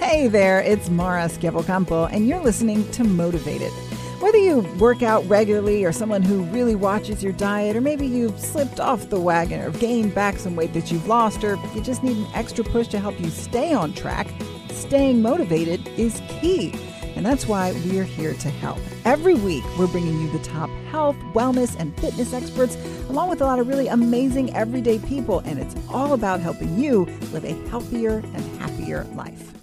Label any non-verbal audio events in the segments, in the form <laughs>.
Hey there, it's Mara Schiavocampo, and you're listening to Motivated. Whether you work out regularly or someone who really watches your diet, or maybe you've slipped off the wagon or gained back some weight that you've lost, or you just need an extra push to help you stay on track, staying motivated is key. And that's why we're here to help. Every week, we're bringing you the top health, wellness, and fitness experts, along with a lot of really amazing everyday people. And it's all about helping you live a healthier and happier life.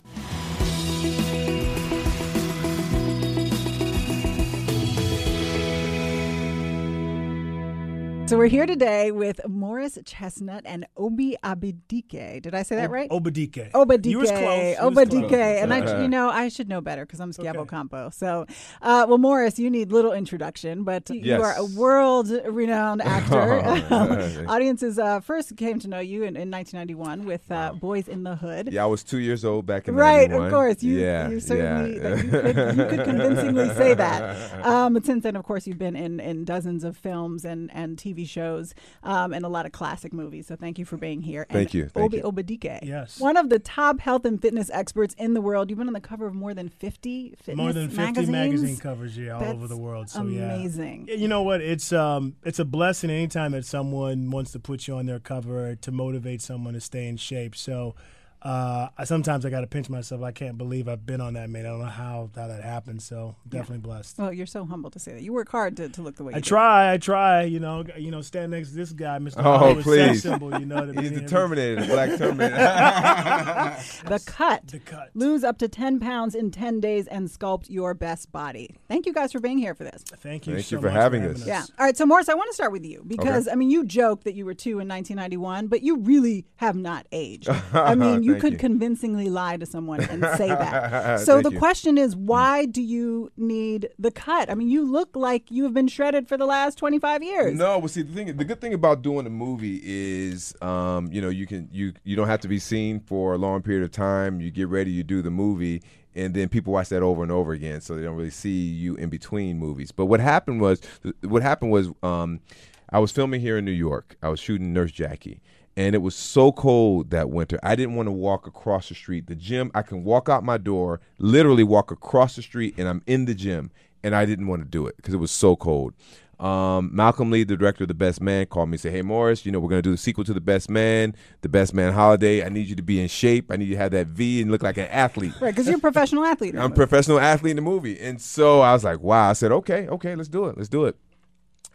So we're here today with Morris Chestnut and Obi Abidike. Did I say that right? Obadike. Obadike. You was close. You was Obadike. And I, you know, I should know better because I'm Schiavo Campo. So, uh, well, Morris, you need little introduction, but you are a world-renowned <laughs> actor. Oh, Audiences uh, first came to know you in, in 1991 with uh, Boyz n the Hood. Yeah, I was two years old back in Right, 91. of course. You, yeah, you certainly yeah. you, could, you could convincingly say that. <laughs> Um, but since then, of course, you've been in, in dozens of films and, and TV shows um, and a lot of classic movies. So thank you for being here. Thank and you, thank Obi you. Obadike. Yes. One of the top health and fitness experts in the world. You've been on the cover of more than 50 fitness More than 50 magazines. magazine covers, yeah, all over the world. So amazing. Yeah, You know what? It's um, it's a blessing anytime that someone wants to put you on their cover to motivate someone to stay in shape. So. Uh, I sometimes I got to pinch myself. I can't believe I've been on that, man. I don't know how, how that happened. So definitely blessed. Well, you're so humble to say that. You work hard to, to look the way you I do. try, I try. You know, you know, stand next to this guy, Mr. Oh, Hollywood sex please. symbol. You know what I <laughs> He's mean? the Terminator, the Black Terminator. <laughs> The cut. The cut. Lose up to 10 pounds in 10 days and sculpt your best body. Thank you guys for being here for this. Thank you. Thank so you for much having us. us. Yeah. All right. So, Morris, I want to start with you because, I mean, you joked that you were two in 1991, but you really have not aged. <laughs> I mean, you Thank could you. convincingly lie to someone and <laughs> say that. <laughs> So, the you. question is, why do you need the cut? I mean, you look like you have been shredded for the last 25 years. No, well, see, the thing, the good thing about doing a movie is, um, you know, you can you you don't have to be seen for a long period of time. You get ready, you do the movie, and then people watch that over and over again, so they don't really see you in between movies. But what happened was, what happened was, um, I was filming here in New York. I was shooting Nurse Jackie. And it was so cold that winter. I didn't want to walk across the street. The gym, I can walk out my door, literally walk across the street, and I'm in the gym. And I didn't want to do it because it was so cold. Um, Malcolm Lee, the director of The Best Man, called me and said, Hey, Morris, you know, we're going to do the sequel to The Best Man, The Best Man Holiday. I need you to be in shape. I need you to have that V and look like an athlete. Right. Because you're a professional athlete. I'm a professional athlete in the movie. And so I was like, wow. I said, okay, okay, let's do it. Let's do it.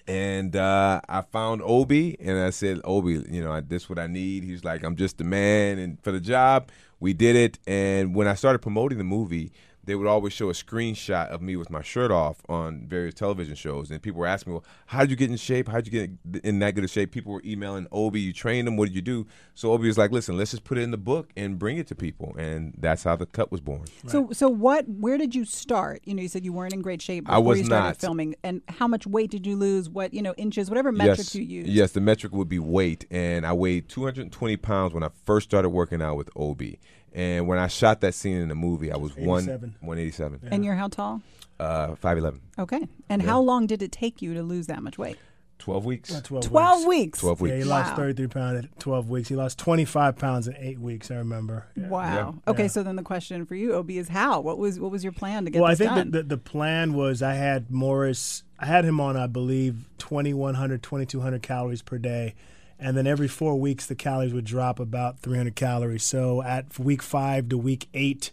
And uh, I found Obi and I said, Obi, you know, this is what I need. He's like, I'm just the man and for the job. We did it. And when I started promoting the movie, they would always show a screenshot of me with my shirt off on various television shows. And people were asking me, well, how did you get in shape? How did you get in that good of shape? People were emailing Obi, you trained him. What did you do? So Obi was like, listen, let's just put it in the book and bring it to people. And that's how the cut was born. So, so what? Where did you start? You know, you said you weren't in great shape I before was you started not. filming. And how much weight did you lose? What you know, inches, whatever metrics yes, you used. Yes, the metric would be weight, and I weighed 220 pounds when I first started working out with Obi. And when I shot that scene in the movie, I was one 87. 187, And you're how tall? uh, 5'11", Okay. And how long did it take you to lose that much weight? 12 weeks. Uh, 12, Twelve weeks. weeks. 12 Yeah, he lost Wow. 33 pounds at 12 weeks. He lost 25 pounds in eight weeks. I remember. Yeah. Wow. Yeah. Okay, Yeah. so then the question for you, Obi, is how? What was what was your plan to get Well, I think done? that the, the plan was I had Morris, I had him on, I believe, 2,100, 2,200 calories per day. And then every four weeks, the calories would drop about 300 calories. So at week five to week eight,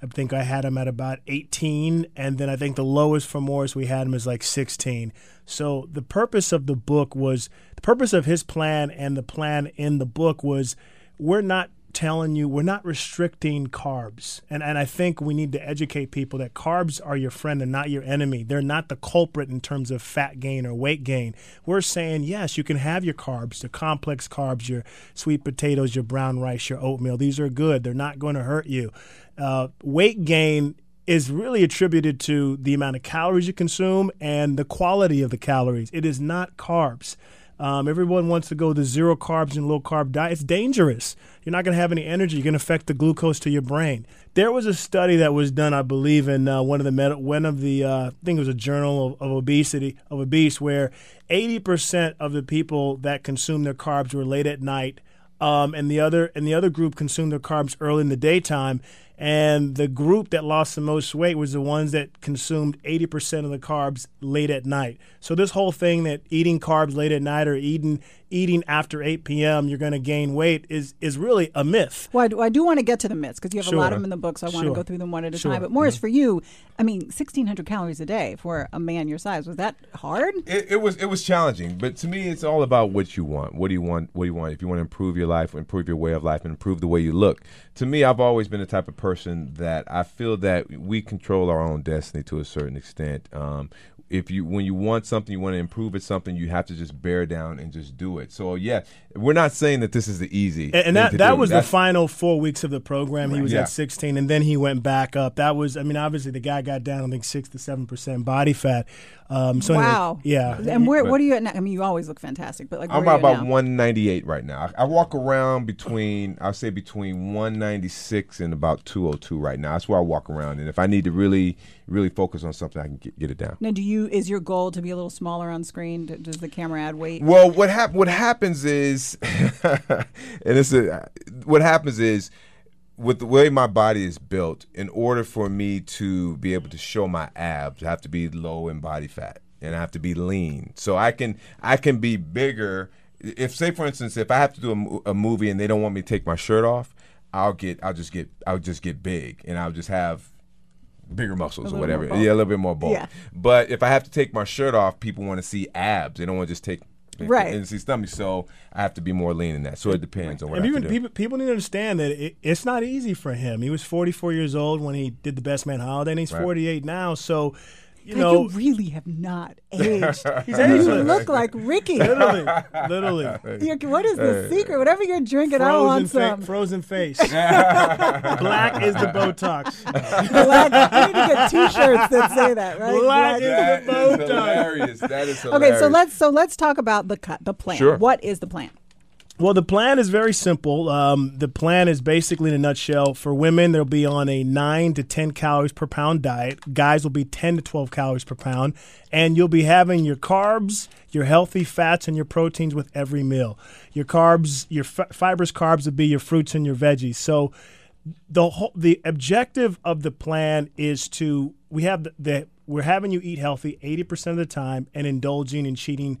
I think I had him at about 18. And then I think the lowest for Morris we had him is like 16. So the purpose of the book was the purpose of his plan and the plan in the book was we're not telling you we're not restricting carbs. And and I think we need to educate people that carbs are your friend and not your enemy. They're not the culprit in terms of fat gain or weight gain. We're saying yes you can have your carbs the complex carbs your sweet potatoes your brown rice your oatmeal. These are good. They're not going to hurt you. Uh, weight gain is really attributed to the amount of calories you consume and the quality of the calories. It is not carbs um, everyone wants to go the zero carbs and low carb diet. It's dangerous. You're not going to have any energy. You're going to affect the glucose to your brain. There was a study that was done, I believe, in uh, one of the med- one of the uh, I think it was a journal of, of obesity of obese, where 80% of the people that consume their carbs were late at night, um, and the other and the other group consumed their carbs early in the daytime. And the group that lost the most weight was the ones that consumed 80% of the carbs late at night. So this whole thing that eating carbs late at night or eating eating after 8 p.m. you're going to gain weight is is really a myth. Well, I do, I do want to get to the myths because you have Sure. a lot of them in the book, so I want to go through them one at a Sure. time. But Morris, for you, I mean, 1,600 calories a day for a man your size was that hard? It, it was it was challenging, but to me, it's all about what you want. What do you want? What do you want? If you want to improve your life, improve your way of life, and improve the way you look. To me, I've always been the type of person that I feel that we control our own destiny to a certain extent. Um, if you when you want something, you want to improve at something, you have to just bear down and just do it. So yeah, we're not saying that this is the easy. And, and that that do. was the final four weeks of the program. He was Yeah. at 16, and then he went back up. That was, I mean, obviously the guy got down, I think six to seven percent body fat. Um, so anyway, wow. yeah. And where what are you at now? I mean, you always look fantastic, but like I'm about, you about 198 right now. I, I walk around between, I'll say between 196 and about 202 right now. That's where I walk around. And if I need to really, really focus on something, I can get, get it down. Now, do you is your goal to be a little smaller on screen? Does the camera add weight? Well, what hap- what happens is, <laughs> and it's a, what happens is, with the way my body is built, in order for me to be able to show my abs, I have to be low in body fat and I have to be lean. So I can I can be bigger. If say for instance, if I have to do a, a movie and they don't want me to take my shirt off, I'll get I'll just get I'll just get big and I'll just have bigger muscles or whatever. Yeah, a little bit more bulk. Yeah. But if I have to take my shirt off, people want to see abs. They don't want to just take Right. and see stomach. So I have to be more lean in that. So it depends on what And I even have to do. people, people need to understand that it, it's not easy for him. He was 44 years old when he did the Best Man Holiday, and he's Right. 48 now. So, you God, know, you really have not <laughs> aged. you look like Ricky. literally, <laughs> literally. You're- what is the secret? Whatever you're drinking, I Frozen, want fa- some. frozen face. <laughs> Black is the Botox. Black. We need to get T-shirts that say that, right? Black is that the is Botox. hilarious. That is hilarious. Okay, so let's so let's talk about the cut, the plan. Sure. What is the plan? Well, the plan is very simple. Um, the plan is basically in a nutshell for women, they'll be on a 9 to 10 calories per pound diet. Guys will be 10 to 12 calories per pound. And you'll be having your carbs, your healthy fats, and your proteins with every meal. Your carbs, your fi- fibrous carbs would be your fruits and your veggies. So, the whole, the objective of the plan is to we have the, the we're having you eat healthy 80% of the time and indulging and cheating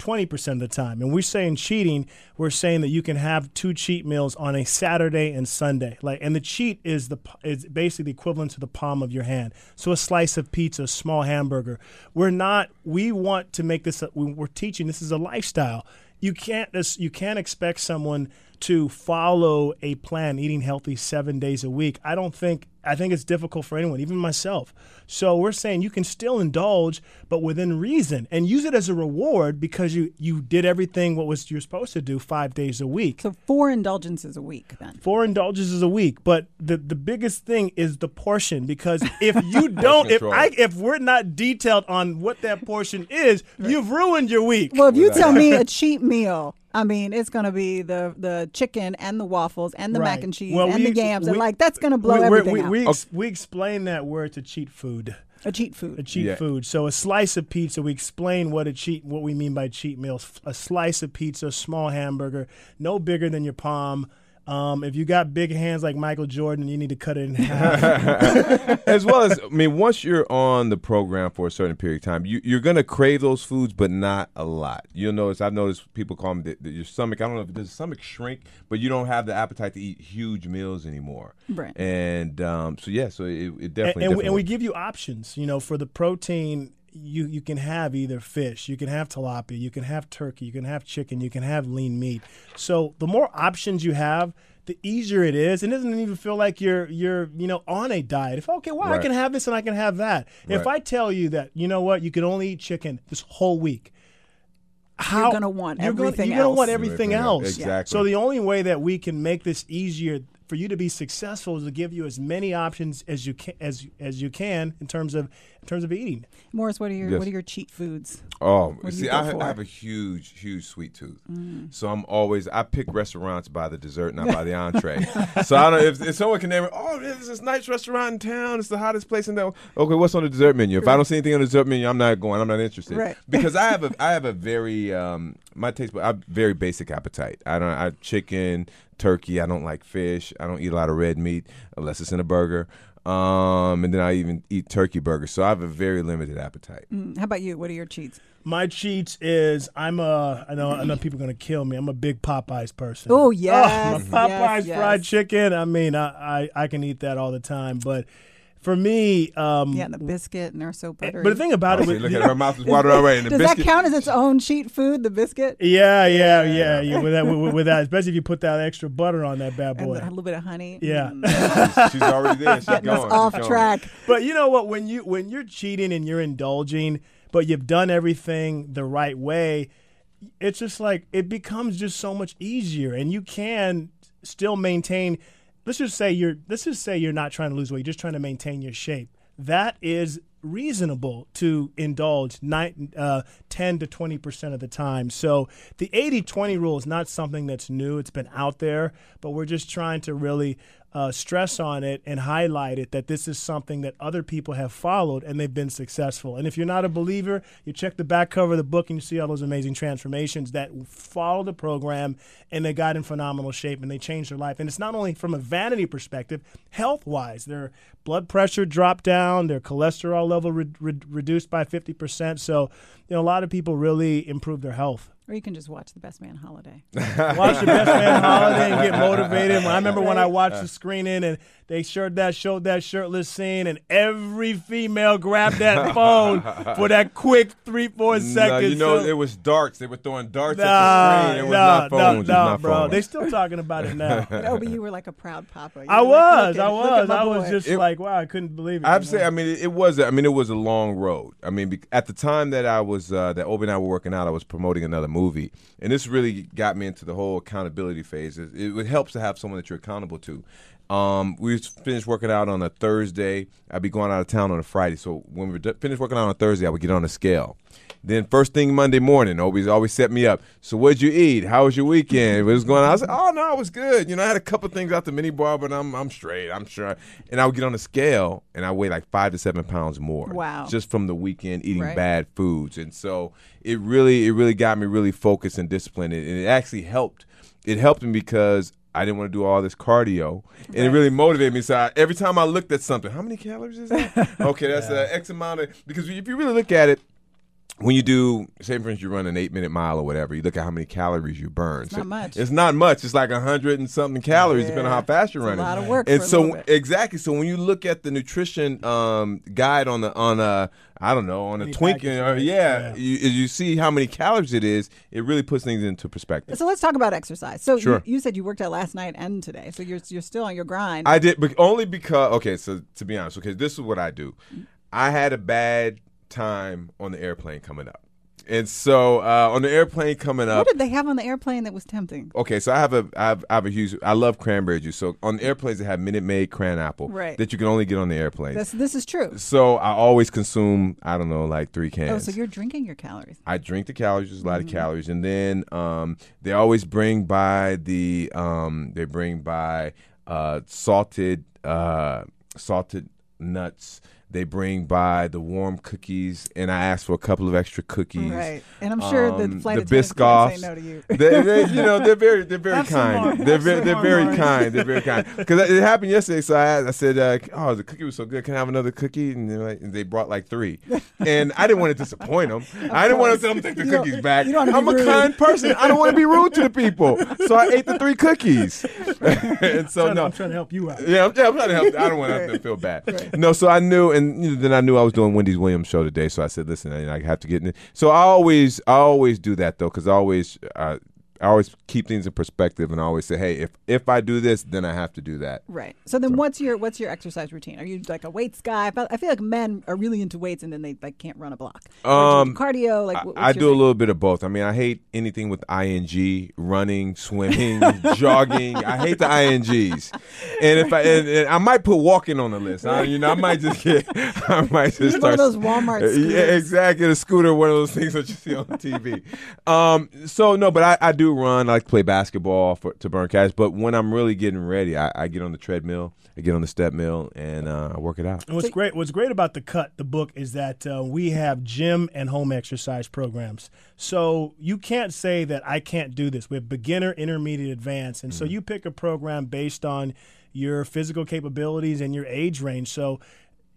20% of the time. And we're saying cheating, we're saying that you can have two cheat meals on a Saturday and Sunday. Like and the cheat is the is basically the equivalent to the palm of your hand. So a slice of pizza, a small hamburger. We're not we want to make this we're teaching this is a lifestyle. You can't you can't expect someone to follow a plan eating healthy 7 days a week. I don't think I think it's difficult for anyone, even myself. So we're saying you can still indulge, but within reason, and use it as a reward because you you did everything what was you're supposed to do five days a week. So four indulgences a week, then. Four indulgences a week, but the the biggest thing is the portion because <laughs> if you don't, if. I if we're not detailed on what that portion is, you've ruined your week. Well, if you tell me a cheat meal, I mean, it's going to be the the chicken and the waffles and the mac and cheese Well, and we- the yams, and like that's going to blow we, everything we, out. We, ex- we explain that word to cheat food. a cheat food. a cheat Yeah. food. So a slice of pizza, we explain what a cheat what we mean by cheat meals. A slice of pizza, a small hamburger, no bigger than your palm. Um, if you got big hands like Michael Jordan, you need to cut it in half. <laughs> as well as <laughs> I mean, once you're on the program for a certain period of time, you, you're gonna crave those foods, but not a lot. You'll notice. I've noticed people call them the, the, your stomach. I don't know if does the stomach shrink, but you don't have the appetite to eat huge meals anymore. Right. And um, so yeah, so it, it definitely. and, we, and we give you options. You know, for the protein, you you can have either fish, you can have tilapia, you can have turkey, you can have chicken, you can have lean meat. So the more options you have, the easier it is. And it doesn't even feel like you're you're you know on a diet. If okay, well I can have this and I can have that. If I tell you that you know what you can only eat chicken this whole week. How, gonna want you're gonna- everything You're gonna want everything Everything else, else. exactly. So the only way that we can make this easier for you to be successful is to give you as many options as you can as as you can in terms of in terms of eating. Morris, what are your Yes. what are your cheat foods? Oh, see, I, ha- for? Mm. I have a huge, huge sweet tooth. So I'm always I pick restaurants by the dessert, not by the <laughs> entree. so I don't if, if someone can name it. Oh, there's this nice restaurant in town. It's the hottest place in town. Okay, what's on the dessert menu? If I don't see anything on the dessert menu, I'm not going. I'm not interested. Right. Because I have a I have a very um, my taste, but I have very basic appetite. I don't. I chicken, turkey. I don't like fish. I don't eat a lot of red meat unless it's in a burger. Um, and then I even eat turkey burgers. So I have a very limited appetite. Mm, How about you? What are your cheats? My cheats is I'm a I know I know people are gonna kill me. I'm a big Popeyes person. Oh, <laughs> yes, my Popeyes yes, fried chicken. I mean, I, I I can eat that all the time. But for me, um, Yeah, and the biscuit, and they're so buttery. but the thing about Oh, it, see, with, look at her mouth is watering already. And the Does biscuit. that count as its own cheat food, the biscuit? yeah, yeah, yeah, yeah. With that, with, with that, especially if you put that extra butter on that bad And boy. a little bit of honey. Yeah. Mm. she's, <laughs> she's already there. She's going. off She's going. track. But you know what? When you when you're cheating and you're indulging, but you've done everything the right way, it's just like it becomes just so much easier, and you can still maintain. Let's just say you're. Let's just say you're not trying to lose weight. You're just trying to maintain your shape. That is reasonable to indulge nine, uh, 10 to 20 percent of the time. So the 80-20 rule is not something that's new. It's been out there, but we're just trying to really uh, stress on it and highlight it that this is something that other people have followed and they've been successful. And if you're not a believer, you check the back cover of the book and you see all those amazing transformations that follow the program and they got in phenomenal shape and they changed their life. And it's not only from a vanity perspective, health wise, their blood pressure dropped down, their cholesterol level re- re- reduced by 50%. So, you know, a lot of people really improved their health. Or you can just watch The Best Man Holiday. <laughs> Watch the Best Man Holiday and get motivated. <laughs> I remember when I watched the screening and they showed that showed that shirtless scene, and every female grabbed that <laughs> phone for that quick three four No, seconds. you know, So- it was darts. They were throwing darts at the screen. It was nah, not phones. nah, it was nah, not bro. phones. They still talking about it now. oh, but you were like a proud papa. You I were like, was, at- I look at was, I was just It- like, wow, I couldn't believe it. I have you say. I mean, it, it was. I mean, it was a long road. I mean, be, at the time that I was uh, that Obi and I were working out, I was promoting another movie, and this really got me into the whole accountability phase. It, it helps to have someone that you're accountable to. Um, we finished working out on a Thursday. I'd be going out of town on a Friday. So when we finished working out on a Thursday, I would get on the scale. Then first thing Monday morning, Obi's always set me up. So what'd you eat? How was your weekend? What was going on? I said, oh no, it was good. You know, I had a couple things out the mini bar, but I'm I'm straight. I'm sure. And I would get on the scale, and I weigh like five to seven pounds more. Wow. Just from the weekend eating Right. bad foods, and so it really it really got me really focused and disciplined, and it actually helped. It helped me because. I didn't want to do all this cardio, and it really motivated me. So I, every time I looked at something, how many calories is that? <laughs> okay, that's uh, X amount of. Because if you really look at it, when you do, say for instance, you run an eight minute mile or whatever, you look at how many calories you burn. It's not much. It's not much. It's like a hundred and something calories, depending on how fast you're It's a running. lot of work And for so little bit. exactly. So when you look at the nutrition um, guide on the on a I don't know on a Any Twinkie, or, yeah, Yeah. You, you see how many calories it is. It really puts things into perspective. So let's talk about exercise. So Sure. you, you said you worked out last night and today, so you're you're still on your grind. I did, but only because okay. So to be honest, okay, this is what I do. I had a bad time on the airplane coming up, and so uh, on the airplane coming up. what did they have on the airplane that was tempting? Okay, so I have a I have, I have a huge I love cranberry juice. So on the airplanes they have Minute Maid cran apple Right. that you can only get on the airplane. This this is true. so I always consume I don't know like three cans. Oh, so you're drinking your calories. I drink the calories, there's a lot Mm-hmm. of calories, and then um, they always bring by the um, they bring by uh, salted uh, salted nuts. They bring by the warm cookies, and I ask for a couple of extra cookies. Right. And I'm sure the Um, flight the can't Biscoffs. say no to you. <laughs> they, they, you know, they're very, they're very kind. They're Have very, they're very Maurice. kind. They're very kind. <laughs> Because it happened yesterday. So I, asked, I said, uh, "Oh, the cookie was so good. Can I have another cookie?" And, they're like, and they brought like three. And I didn't want to disappoint them. <laughs> I didn't want to tell them take the You don't- cookies back. you I'm a rude. kind person. I don't want to be rude to the people. So I ate the three cookies. and so I'm, no, I'm trying to help you out. yeah, I'm, yeah, I'm trying to help. I don't want them to feel bad. No, so I knew, and you know, then I knew I was doing Wendy's Williams show today. So I said, listen, I, have to get in. It. So I always, I always do that though, because I always, uh, I always keep things in perspective, and I always say, hey, if if I do this, then I have to do that. Right. So then, what's your what's your exercise routine? Are you like a weights guy? I feel, like men are really into weights, and then they like can't run a block. Or do you Um, cardio. Like I, I do a little bit of both. I mean, I hate anything with ing, running, swimming, <laughs> jogging. I hate the ings, and if I and, and I might put walking on the list. I, you know, I might just get, <laughs> I might just start of those Walmart Yeah, exactly. A scooter, one of those things that you see on TV. Um, so no, but I, I do do run. I like to play basketball for, to burn calories. But when I'm really getting ready, I, I get on the treadmill, I get on the step mill, and uh, I work it out. And what's great, what's great about the cut, the book, is that uh, we have gym and home exercise programs. So you can't say that I can't do this. We have beginner, intermediate, advanced, and mm-hmm. so you pick a program based on your physical capabilities and your age range. So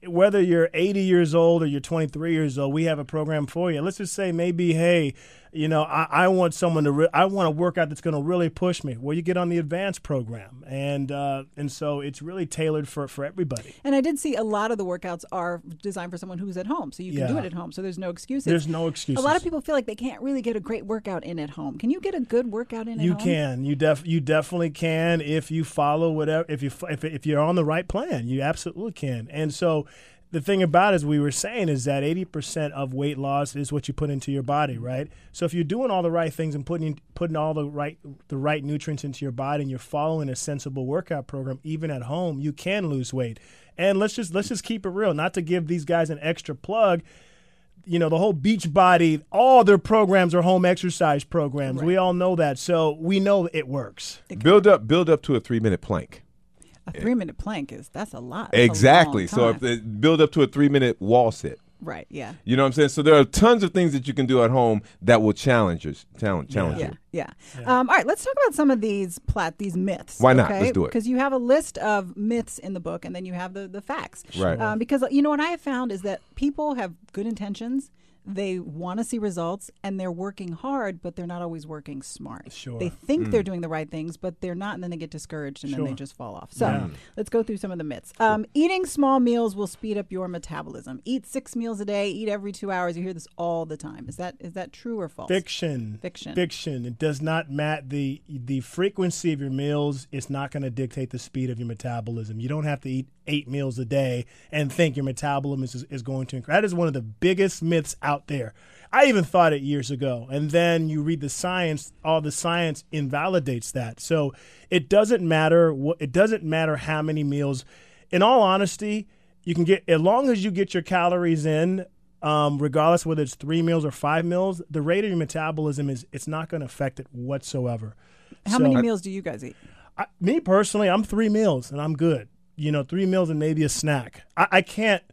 whether you're 80 years old or you're 23 years old, we have a program for you. Let's just say maybe, hey, you know, I, I want someone to, re- I want a workout that's going to really push me. Well, you get on the advanced program, and uh, and so it's really tailored for for everybody. And I did see a lot of the workouts are designed for someone who's at home, so you can yeah. do it at home. So there's no excuses. There's no excuses. A lot of people feel like they can't really get a great workout in at home. Can you get a good workout in? You home? You can. You def you definitely can if you follow whatever if you if if you're on the right plan. You absolutely can. And so the thing about it, as we were saying, is that 80% of weight loss is what you put into your body, right? So if you're doing all the right things and putting putting all the right the right nutrients into your body and you're following a sensible workout program, even at home, you can lose weight. And let's just let's just keep it real, not to give these guys an extra plug. You know, the whole Beachbody, all their programs are home exercise programs. Right. We all know that. So we know it works. Build up build up to a 3-minute plank. A three minute plank is that's a lot. That's exactly. A so if it build up to a three minute wall sit. Right. Yeah. You know what I'm saying? So there are tons of things that you can do at home that will challenge you. Challenge, challenge yeah. you. Yeah. yeah. Um, all right. Let's talk about some of these plat these myths. Why not? Okay? Let's do it. Because you have a list of myths in the book, and then you have the the facts. Right. Um, because you know what I have found is that people have good intentions they want to see results and they're working hard, but they're not always working smart. Sure. They think mm. they're doing the right things, but they're not, and then they get discouraged and sure. then they just fall off. So yeah. let's go through some of the myths. Um, eating small meals will speed up your metabolism. Eat six meals a day. Eat every two hours. You hear this all the time. Is that is that true or false? Fiction. Fiction. Fiction. It does not matter the the frequency of your meals. It's not going to dictate the speed of your metabolism. You don't have to eat eight meals a day and think your metabolism is, is going to increase. That is one of the biggest myths out there. I even thought it years ago. And then you read the science, all the science invalidates that. So it doesn't matter what it doesn't matter how many meals. In all honesty, you can get as long as you get your calories in, um, regardless whether it's three meals or five meals, the rate of your metabolism is it's not going to affect it whatsoever. How so, many meals do you guys eat? I, me personally, I'm three meals and I'm good you know, three meals and maybe a snack. I, I can't.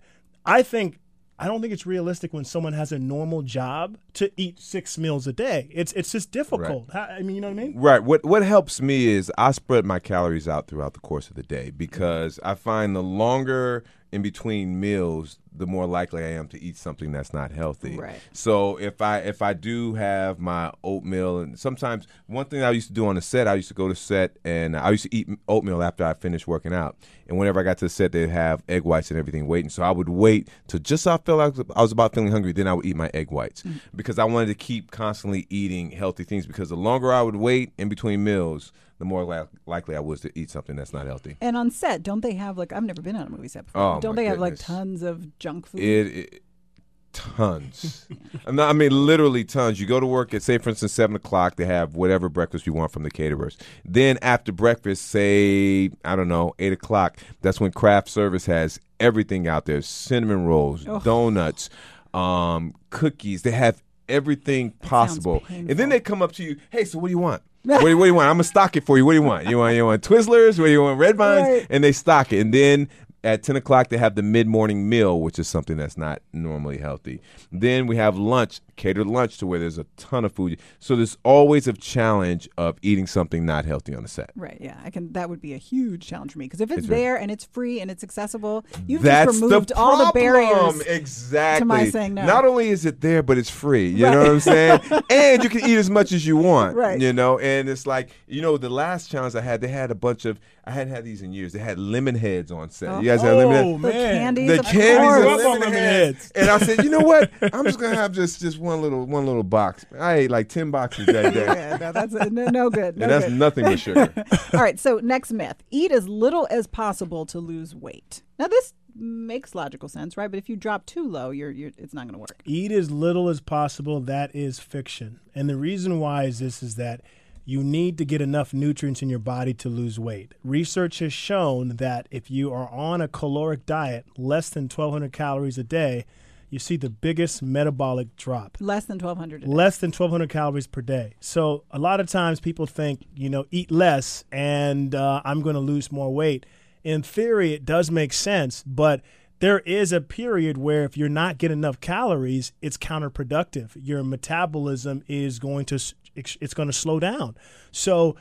I think I don't think it's realistic when someone has a normal job to eat six meals a day. It's it's just difficult. Right. I mean, you know what I mean? Right. What what helps me is I spread my calories out throughout the course of the day because I find the longer in between meals, the more likely I am to eat something that's not healthy. Right. So if I if I do have my oatmeal, and sometimes one thing I used to do on the set, I used to go to set and I used to eat oatmeal after I finished working out. And whenever I got to the set, they'd have egg whites and everything waiting. So I would wait till just so I felt like I was about feeling hungry. Then I would eat my egg whites mm-hmm. because I wanted to keep constantly eating healthy things. Because the longer I would wait in between meals, the more li- likely I was to eat something that's not healthy. And on set, don't they have like I've never been on a movie set before. Oh, don't they goodness. have like tons of junk food? It, it tons. <laughs> I mean, literally tons. You go to work at say, for instance, seven o'clock. They have whatever breakfast you want from the caterers. Then after breakfast, say I don't know, eight o'clock. That's when craft service has everything out there: cinnamon rolls, oh. donuts, um, cookies. They have everything possible. And then they come up to you, hey, so what do you want? <laughs> what, do you, what do you want? I'm gonna stock it for you. What do you want? You want you want Twizzlers? What do you want? Red vines? Right. And they stock it, and then at 10 o'clock they have the mid-morning meal which is something that's not normally healthy. Then we have lunch catered lunch to where there's a ton of food. So there's always a challenge of eating something not healthy on the set. Right yeah i can that would be a huge challenge for me because if it's, it's there right. and it's free and it's accessible you've that's just removed the all the barriers exactly to my saying no. Not only is it there but it's free you right. know what i'm saying? <laughs> And you can eat as much as you want right. you know? And it's like you know the last challenge i had they had a bunch of I hadn't had these in years. They had lemon heads on set. Oh. You guys had oh, lemon heads? Oh, man. The candies, the candies of lemon, lemon heads. heads. And I said, you know what? <laughs> I'm just gonna have just just one little one little box. I ate like ten boxes that day. yeah, no, that's a, no, no, good. No and that's good. nothing but sugar. <laughs> All right. So next myth: eat as little as possible to lose weight. Now this makes logical sense, right? But if you drop too low, you're, you're it's not going to work. Eat as little as possible. That is fiction, and the reason why is this: is that you need to get enough nutrients in your body to lose weight. Research has shown that if you are on a caloric diet, less than 1,200 calories a day, you see the biggest metabolic drop. Less than 1,200 a day. Less than 1,200 calories per day. So a lot of times people think, you know, eat less and uh, I'm going to lose more weight. In theory, it does make sense, but there is a period where if you're not getting enough calories, it's counterproductive. Your metabolism is going to it's going to slow down. So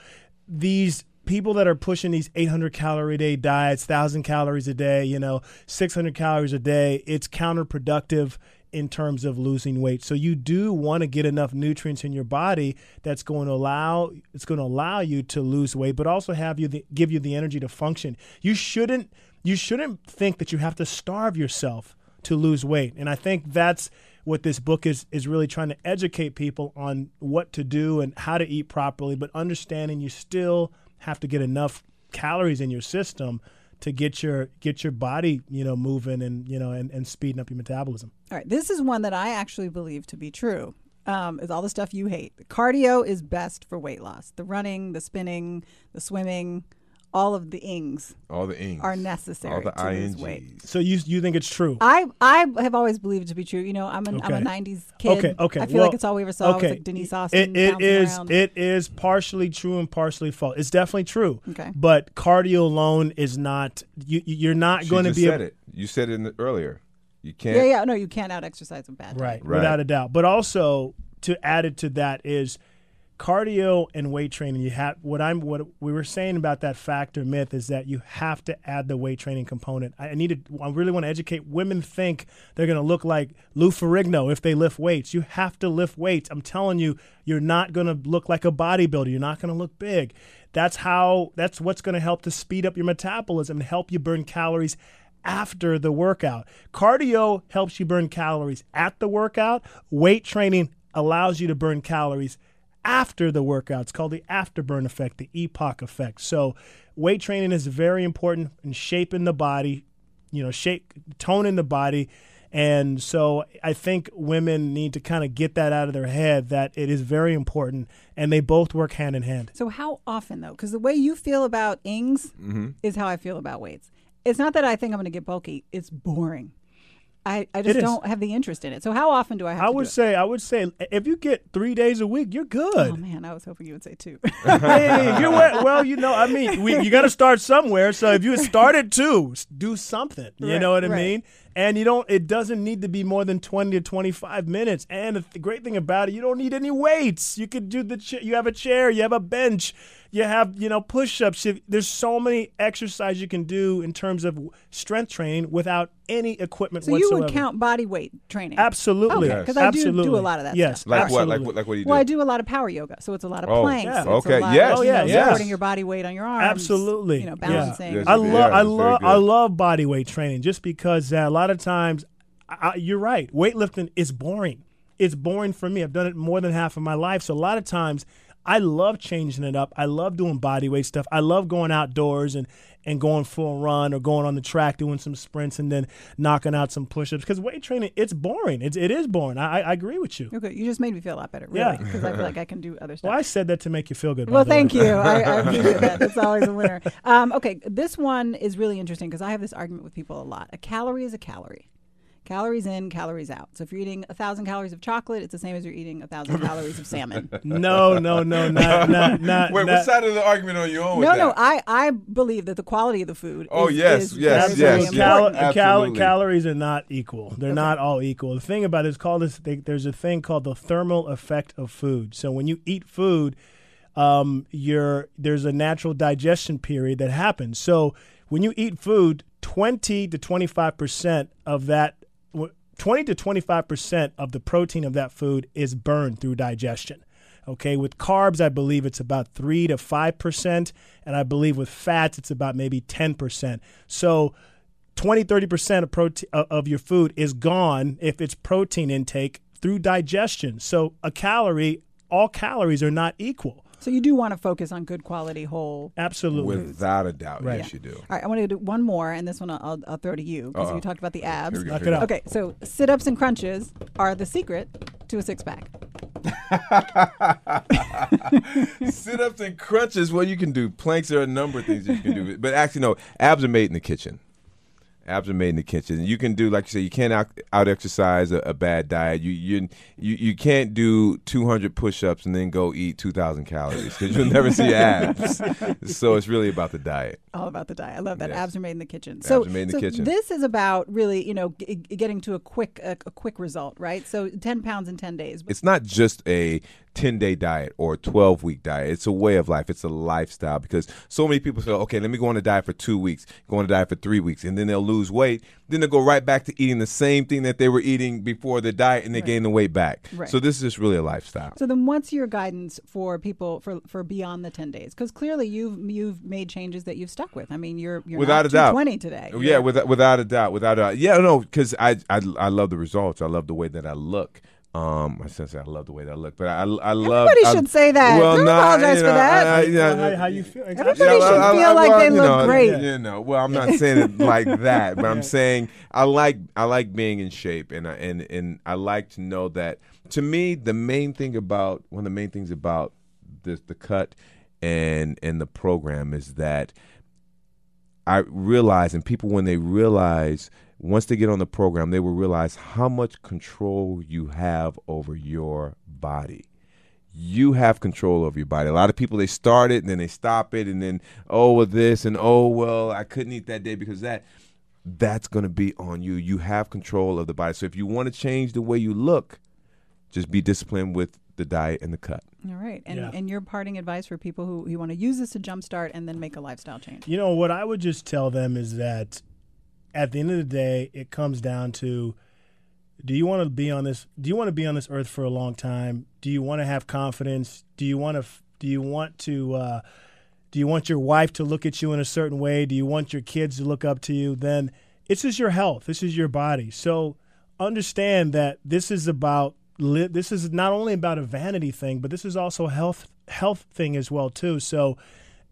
these people that are pushing these 800 calorie a day diets, 1000 calories a day, you know, 600 calories a day, it's counterproductive in terms of losing weight. So you do want to get enough nutrients in your body that's going to allow it's going to allow you to lose weight but also have you the, give you the energy to function. You shouldn't you shouldn't think that you have to starve yourself to lose weight. And I think that's what this book is is really trying to educate people on what to do and how to eat properly, but understanding you still have to get enough calories in your system to get your get your body you know moving and you know and, and speeding up your metabolism. All right. This is one that i actually believe to be true um, is all the stuff you hate. Cardio is best for weight loss. The running the spinning the swimming all of the ings, all the ings are necessary all the to ings. lose weight. So you you think it's true? I I have always believed it to be true. You know, I'm an, okay. I'm a '90s kid. Okay, okay. I feel well, like it's all we ever saw. Okay. Was like Denise Austin. It, it is around. it is partially true and partially false. It's definitely true. Okay. But cardio alone is not. You you're not going to be. Said it. You said it earlier. You can't. Yeah, yeah. No, you can't out exercise a bad. Right, right, without a doubt. But also to add it to that is cardio and weight training you have what i'm what we were saying about that factor myth is that you have to add the weight training component. I need to i really want to educate women think they're going to look like lou ferrigno if they lift weights. You have to lift weights. I'm telling you you're not going to look like a bodybuilder. You're not going to look big. That's how that's what's going to help to speed up your metabolism and help you burn calories after the workout. Cardio helps you burn calories at the workout. Weight training allows you to burn calories after the workout. It's called the afterburn effect, the EPOC effect. So, weight training is very important in shaping the body, you know, shape, toning the body. And so I think women need to kind of get that out of their head that it is very important and they both work hand in hand. So, how often though? Because the way you feel about ings mm-hmm. is how I feel about weights. It's not that I think I'm going to get bulky, it's boring. I, I just don't have the interest in it. So how often do I have? I would say I would say if you get three days a week, you're good. Oh man, I was hoping you would say two. <laughs> hey, you're well. You know, I mean, we, you got to start somewhere. So if you started two, do something. You right, know what I right. mean? And you don't. It doesn't need to be more than twenty to twenty-five minutes. And the great thing about it, you don't need any weights. You could do the. Ch- you have a chair. You have a bench you have you know push-ups there's so many exercises you can do in terms of strength training without any equipment so whatsoever. you would count body weight training absolutely because yes. I do do a lot of that yes stuff. like absolutely. what like, like what do you do well I do a lot of power yoga so it's a lot of oh, planks yeah. okay yes of, oh yeah you know, yes. supporting your body weight on your arms absolutely you know balancing yeah. I love I love I love body weight training just because uh, a lot of times I, you're right. Weightlifting is boring. It's boring for me. I've done it more than half of my life. So a lot of times I love changing it up. I love doing body weight stuff. I love going outdoors and and going for a run or going on the track doing some sprints and then knocking out some push-ups. Because weight training it's boring. It's, it is boring. I, I agree with you. Okay you just made me feel a lot better really because i feel like i can do other stuff well i said that to make you feel good well thank you. I, I, <laughs> appreciate that. That's always a winner. Um, okay this one is really interesting because i have this argument with people a lot. A calorie is a calorie Calories in, calories out. So if you're eating a thousand calories of chocolate, it's the same as you're eating a thousand <laughs> calories of salmon. No, no, no, not, <laughs> not, not. Wait, not. what side of the argument are you on? No, no, I, I believe that the quality of the food. Oh is, yes, is yes, very, yes. Very cal- cal- calories are not equal. They're okay. not all equal. The thing about it is called this. They, there's a thing called the thermal effect of food. So when you eat food, um, you're there's a natural digestion period that happens. So when you eat food, 20 to 25 percent of that 20 to 25% of the protein of that food is burned through digestion. Okay, with carbs, I believe it's about 3 to 5%, and I believe with fats, it's about maybe 10%. So 20, 30% of, protein, of your food is gone if it's protein intake through digestion. So a calorie, all calories are not equal. So you do want to focus on good quality whole. Absolutely, without a doubt. Right. Yes, you do. All right, I want to do one more, and this one I'll, I'll throw to you because you talked about the abs. Knock it out. Okay, so sit ups and crunches are the secret to a six pack. <laughs> sit ups and crunches. Well, you can do planks. There are a number of things that you can do, but actually, no. Abs are made in the kitchen Abs are made in the kitchen. You can do like you say. You can't out, out exercise a, a, bad diet. You, you you you can't do 200 push-ups and then go eat 2,000 calories because you'll never see <laughs> abs. so it's really about the diet. All about the diet. I love that. Yes. Abs are made in the kitchen. Abs so, are made in so the kitchen. this is about really, you know, g- getting to a quick a, a quick result, right? So 10 pounds in 10 days. It's not just a 10 day diet or a 12 week diet. It's a way of life. It's a lifestyle because so many people say, okay, let me go on a diet for two weeks, go on a diet for three weeks, and then they'll lose weight. Then they'll go right back to eating the same thing that they were eating before the diet and they right. gain the weight back. Right. So this is just really a lifestyle. So then what's your guidance for people for, for beyond the 10 days? Because clearly you've you've made changes that you've stuck with. I mean, you're, you're without a doubt. 20 today. Yeah, yeah, without, without a doubt. Without a doubt. Yeah, no, because I, I, I love the results. I love the way that I look. Um, I said I love the way that I look, but I, I love. Everybody I, should say that. Well, Don't nah, apologize you know, for that. I, I, yeah, well, how, how, you feel? Exactly. Everybody yeah, should feel like they look know, great. You know, well, I'm not saying it like <laughs> that, but I'm saying I like I like being in shape, and I, and and I like to know that. To me, the main thing about one of the main things about this the cut and and the program is that I realize, and people when they realize once they get on the program, they will realize how much control you have over your body. You have control over your body. A lot of people they start it and then they stop it and then oh with this and oh well I couldn't eat that day because that that's going to be on you. You have control of the body. So if you want to change the way you look, just be disciplined with the diet and the cut. All right. And yeah. and your parting advice for people who, who want to use this to jumpstart and then make a lifestyle change. You know, what I would just tell them is that at the end of the day, it comes down to do you want to be on this do you want to be on this earth for a long time? Do you want to have confidence? Do you want to do you want to uh, do you want your wife to look at you in a certain way? Do you want your kids to look up to you? Then this is your health. This is your body. So understand that this is about this is not only about a vanity thing, but this is also a health health thing as well too. So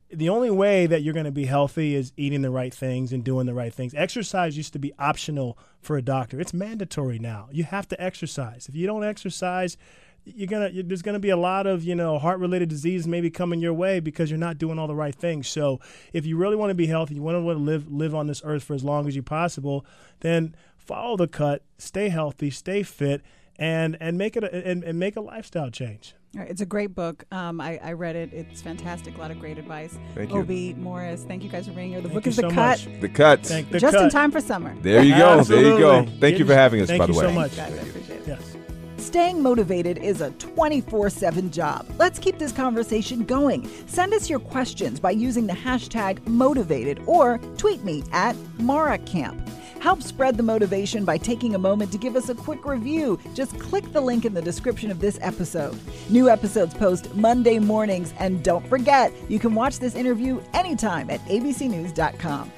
the only way that you're going to be healthy is eating the right things and doing the right things. Exercise used to be optional for a doctor. It's mandatory now. You have to exercise. If you don't exercise, you're gonna there's gonna be a lot of you know heart related disease maybe coming your way because you're not doing all the right things. So if you really want to be healthy, you want to live live on this earth for as long as you possible, then follow the cut, stay healthy, stay fit, and and make it a, and, and make a lifestyle change. It's a great book. Um, I, I, read it. It's fantastic. A lot of great advice. Thank you. Obi Morris, thank you guys for being here. The thank book is so The Cut. Much. The Cut. The Just cut. in time for summer. There you go. Absolutely. There you go. Thank Get you for having us, thank by the you way. so much. Guys, I appreciate it. Yes. Staying motivated is a 24 7 job. Let's keep this conversation going. Send us your questions by using the hashtag motivated or tweet me at MaraCamp. Help spread the motivation by taking a moment to give us a quick review. Just click the link in the description of this episode. New episodes post Monday mornings, and don't forget, you can watch this interview anytime at abcnews.com.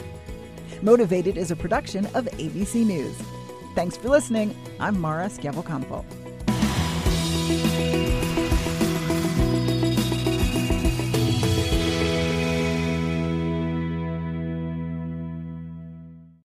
Motivated is a production of ABC News. Thanks for listening. I'm Mara Schiavocampo.